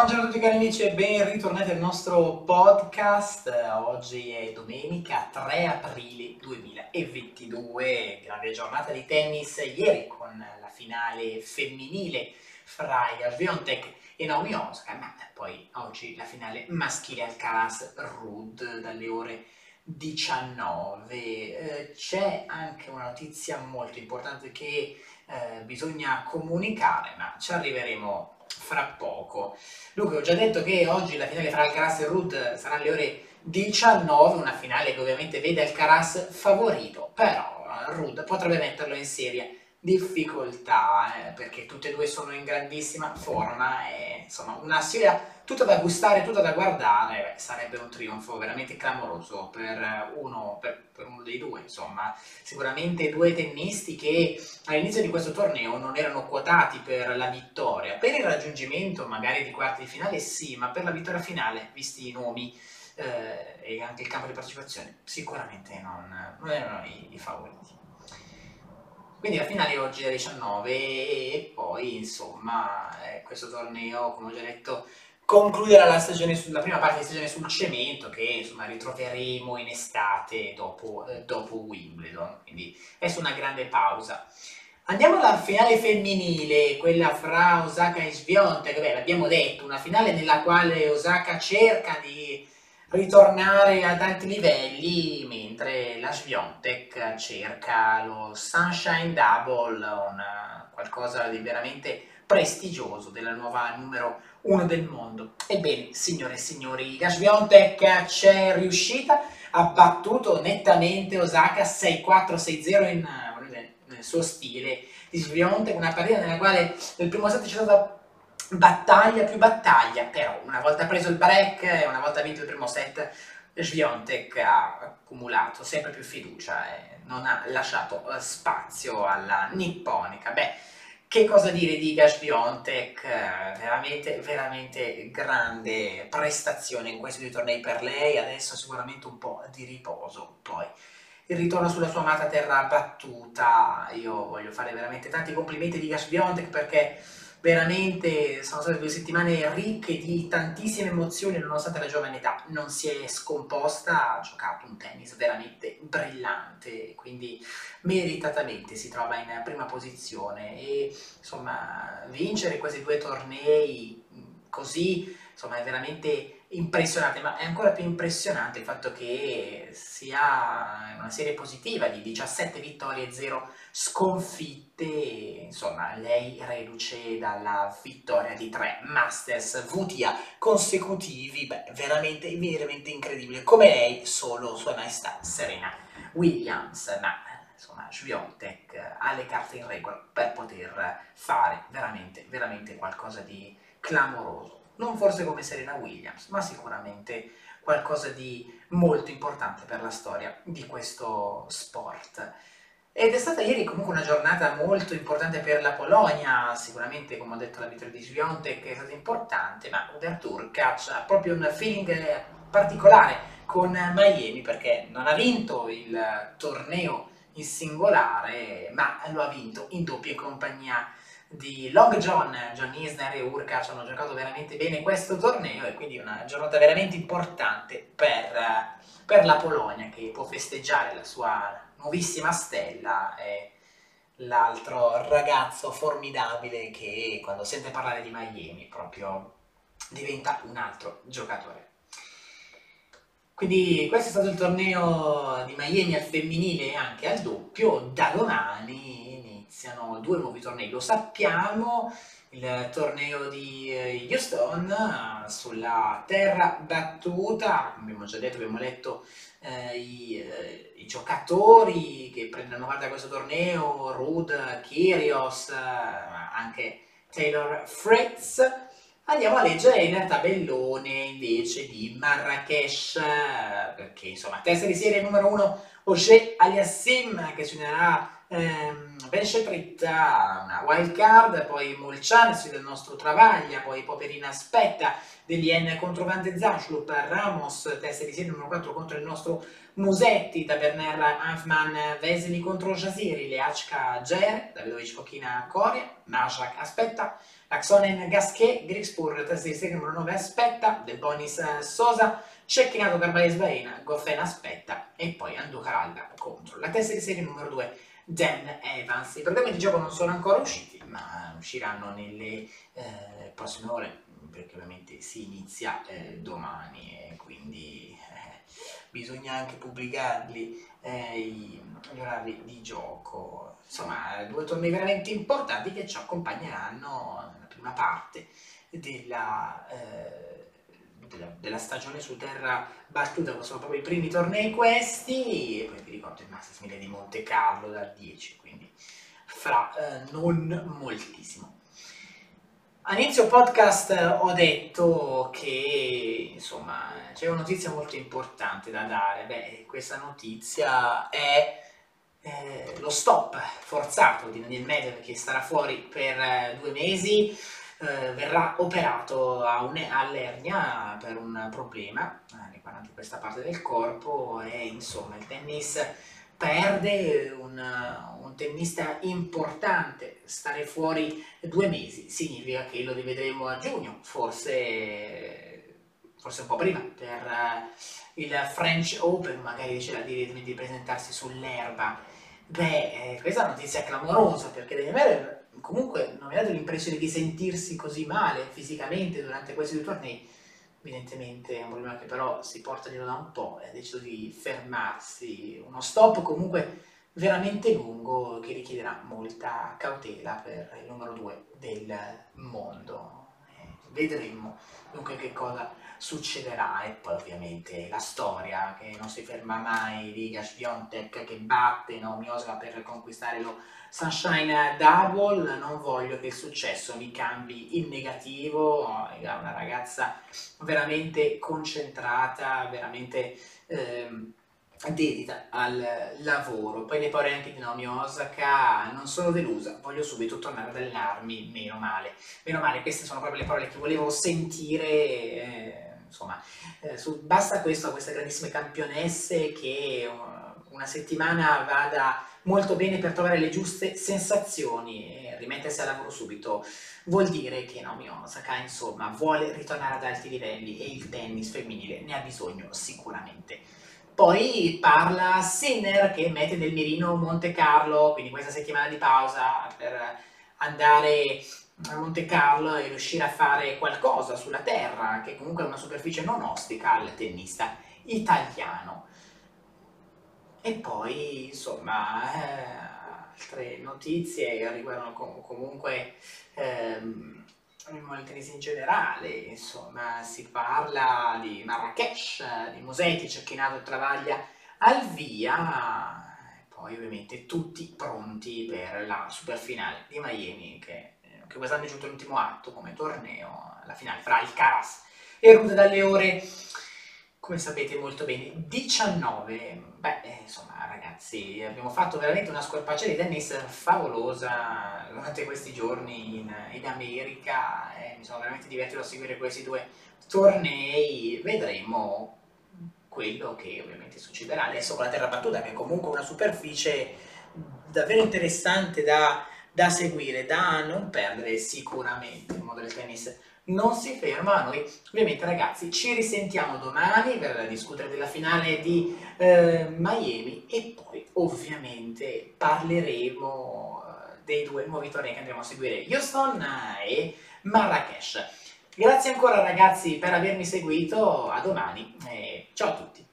Buongiorno a tutti cari amici e ben ritornati al nostro podcast. Oggi è domenica 3 aprile 2022, grande giornata di tennis ieri con la finale femminile fra Swiatek e Naomi Osaka, ma poi oggi la finale maschile al Caras Rudd dalle ore 19. Eh, c'è anche una notizia molto importante che eh, bisogna comunicare, ma ci arriveremo fra poco. Luca, ho già detto che oggi la finale fra Alcaraz e Rudd sarà alle ore 19, una finale che ovviamente vede Alcaraz favorito, però Rudd potrebbe metterlo in serie difficoltà eh, perché tutte e due sono in grandissima forma e insomma una sfida tutta da gustare, tutta da guardare beh, sarebbe un trionfo veramente clamoroso per uno, per, per uno, dei due insomma. Sicuramente due tennisti che all'inizio di questo torneo non erano quotati per la vittoria. Per il raggiungimento magari di quarti di finale sì ma per la vittoria finale visti i nomi eh, e anche il campo di partecipazione sicuramente non, non erano i, i favoriti quindi la finale oggi è alle 19 e poi insomma eh, questo torneo, come ho già detto, concluderà la, la prima parte di stagione sul cemento che insomma ritroveremo in estate dopo, eh, dopo Wimbledon, quindi su una grande pausa. Andiamo alla finale femminile, quella fra Osaka e Sviontek, beh l'abbiamo detto, una finale nella quale Osaka cerca di ritornare ad alti livelli mentre la Sviontek cerca lo Sunshine Double, una, qualcosa di veramente prestigioso della nuova numero uno del mondo. Ebbene, signore e signori, la Sviontek c'è riuscita, ha battuto nettamente Osaka 6-4-6-0 in, nel suo stile di Sviontek, una partita nella quale nel primo set c'è stata battaglia più battaglia, però una volta preso il break una volta vinto il primo set, Sviontek ha accumulato sempre più fiducia e non ha lasciato eh, spazio alla nipponica. Beh, che cosa dire di Sviontek? Veramente, veramente grande prestazione in questi due tornei per lei, adesso sicuramente un po' di riposo, poi il ritorno sulla sua amata terra battuta, io voglio fare veramente tanti complimenti di Sviontek perché veramente sono state due settimane ricche di tantissime emozioni nonostante la giovane età non si è scomposta, ha giocato un tennis veramente brillante, quindi meritatamente si trova in prima posizione. E insomma vincere questi due tornei così insomma è veramente impressionante, ma è ancora più impressionante il fatto che sia una serie positiva di 17 vittorie e 0 sconfitte, insomma lei reduce dalla vittoria di tre Masters VTA consecutivi, beh veramente, veramente incredibile, come lei solo sua maestà Serena Williams, ma insomma Sviontek ha le carte in regola per poter fare veramente, veramente qualcosa di clamoroso non forse come Serena Williams, ma sicuramente qualcosa di molto importante per la storia di questo sport. Ed è stata ieri comunque una giornata molto importante per la Polonia, sicuramente come ho detto la vittoria di Sviontek è stata importante, ma Uder Turkac ha proprio un feeling particolare con Miami perché non ha vinto il torneo in singolare, ma lo ha vinto in doppia compagnia di Long John, John Isner e Urkac hanno giocato veramente bene questo torneo e quindi una giornata veramente importante per, per la Polonia che può festeggiare la sua nuovissima stella e l'altro ragazzo formidabile che quando sente parlare di Miami proprio diventa un altro giocatore. Quindi questo è stato il torneo di Miami al femminile e anche al doppio, da domani iniziano due nuovi tornei, lo sappiamo, il torneo di eh, Houston eh, sulla terra battuta, abbiamo già detto, abbiamo letto eh, i, eh, i, giocatori che prendono parte a questo torneo, Rud, Kyrios, eh, anche Taylor Fritz. Andiamo a leggere il tabellone invece di Marrakesh, perché insomma, testa di serie numero 1 Oje Aliassim che si unirà ehm, Bencetritta, una wild card, poi Molchansi del nostro Travaglia, poi Poperina Aspetta degli contro Van de Zanschlup, Ramos, testa di serie numero 4 contro il nostro Musetti, Taberner Hanfman Veseli contro Jasiri, Leachka Ger, Davidovic Kokina Coria, Najak Aspetta, Axonen Gasquet, Grigspur, testa di serie numero 9 Aspetta, Del Bonis Sosa, Cecchinato Carbaes Baena, Goffen Aspetta e poi Anducaralda contro. La testa di serie numero 2 Dan Evans. I programmi di gioco non sono ancora usciti, ma usciranno nelle eh, prossime ore, perché ovviamente si inizia eh, domani e quindi eh, bisogna anche pubblicarli eh, i, gli orari di gioco. Insomma, due tornei veramente importanti che ci accompagneranno nella prima parte della eh, della, della, stagione su terra battuta, sono proprio i primi tornei questi, e poi vi ricordo il Masters 1000 di Monte Carlo dal 10, quindi fra eh, non moltissimo. All'inizio podcast ho detto che insomma c'è una notizia molto importante da dare. Beh, questa notizia è eh, lo stop forzato di Daniel Medvedev che starà fuori per eh, due mesi eh, verrà operato all'ernia per un problema eh, riguardante questa parte del corpo e insomma il tennis perde un, un, tennista importante, stare fuori due mesi significa che lo rivedremo a giugno, forse, forse un po' prima, per uh, il French Open, magari decide di, di presentarsi sull'erba. Beh, eh, questa è una notizia clamorosa perché Daniel Medvedev comunque non mi ha dato l'impressione di sentirsi così male fisicamente durante questi due tornei. Evidentemente è un problema che però si porta dietro da un po' e ha deciso di fermarsi. Uno stop comunque veramente lungo che richiederà molta cautela per il numero due del mondo. Vedremo dunque che cosa succederà. E poi ovviamente la storia che non si ferma mai di Gash Biontech che batte Naomi Osaka per conquistare lo Sunshine Double, non voglio che il successo mi cambi in negativo, è una ragazza veramente concentrata, veramente ehm, dedita al lavoro. Poi nei parenti anche di Naomi Osaka, non sono delusa, voglio subito tornare ad allenarmi, meno male. Meno male, queste sono proprio le parole che volevo sentire. Eh, insomma, eh, su, basta questo a queste grandissime campionesse che uh, una settimana vada molto bene per trovare le giuste sensazioni e rimettersi al lavoro subito, vuol dire che Naomi Osaka insomma vuole ritornare ad alti livelli e il tennis femminile ne ha bisogno sicuramente. Poi parla Sinner che mette nel mirino Monte Carlo, quindi questa settimana di pausa per andare a Monte Carlo e riuscire a fare qualcosa sulla terra, che comunque è una superficie non ostica al tennista italiano. E poi, insomma, eh, altre notizie riguardano com- comunque ehm, il tennis in generale, insomma, si parla di Marrakesh, di Musetti, Chinato Travaglia al via, e poi ovviamente tutti pronti per la superfinale di Miami che, che quest'anno è giunto l'ultimo atto come torneo, la finale fra il Caras e Rude dalle ore come sapete molto bene, 19. Beh, eh, insomma, ragazzi, abbiamo fatto veramente una scorpaccia di tennis favolosa durante questi giorni in, in America. Eh, mi sono veramente divertito a seguire questi due tornei. Vedremo quello che ovviamente succederà adesso con la terra battuta, che è comunque una superficie davvero interessante da, da seguire, da non perdere sicuramente. Il mondo del tennis non si ferma, noi ovviamente ragazzi ci risentiamo domani per discutere della finale di eh, Miami e poi ovviamente parleremo eh, dei due nuovi tornei che andremo a seguire, Houston e Marrakesh. Grazie ancora ragazzi per avermi seguito, a domani e ciao a tutti.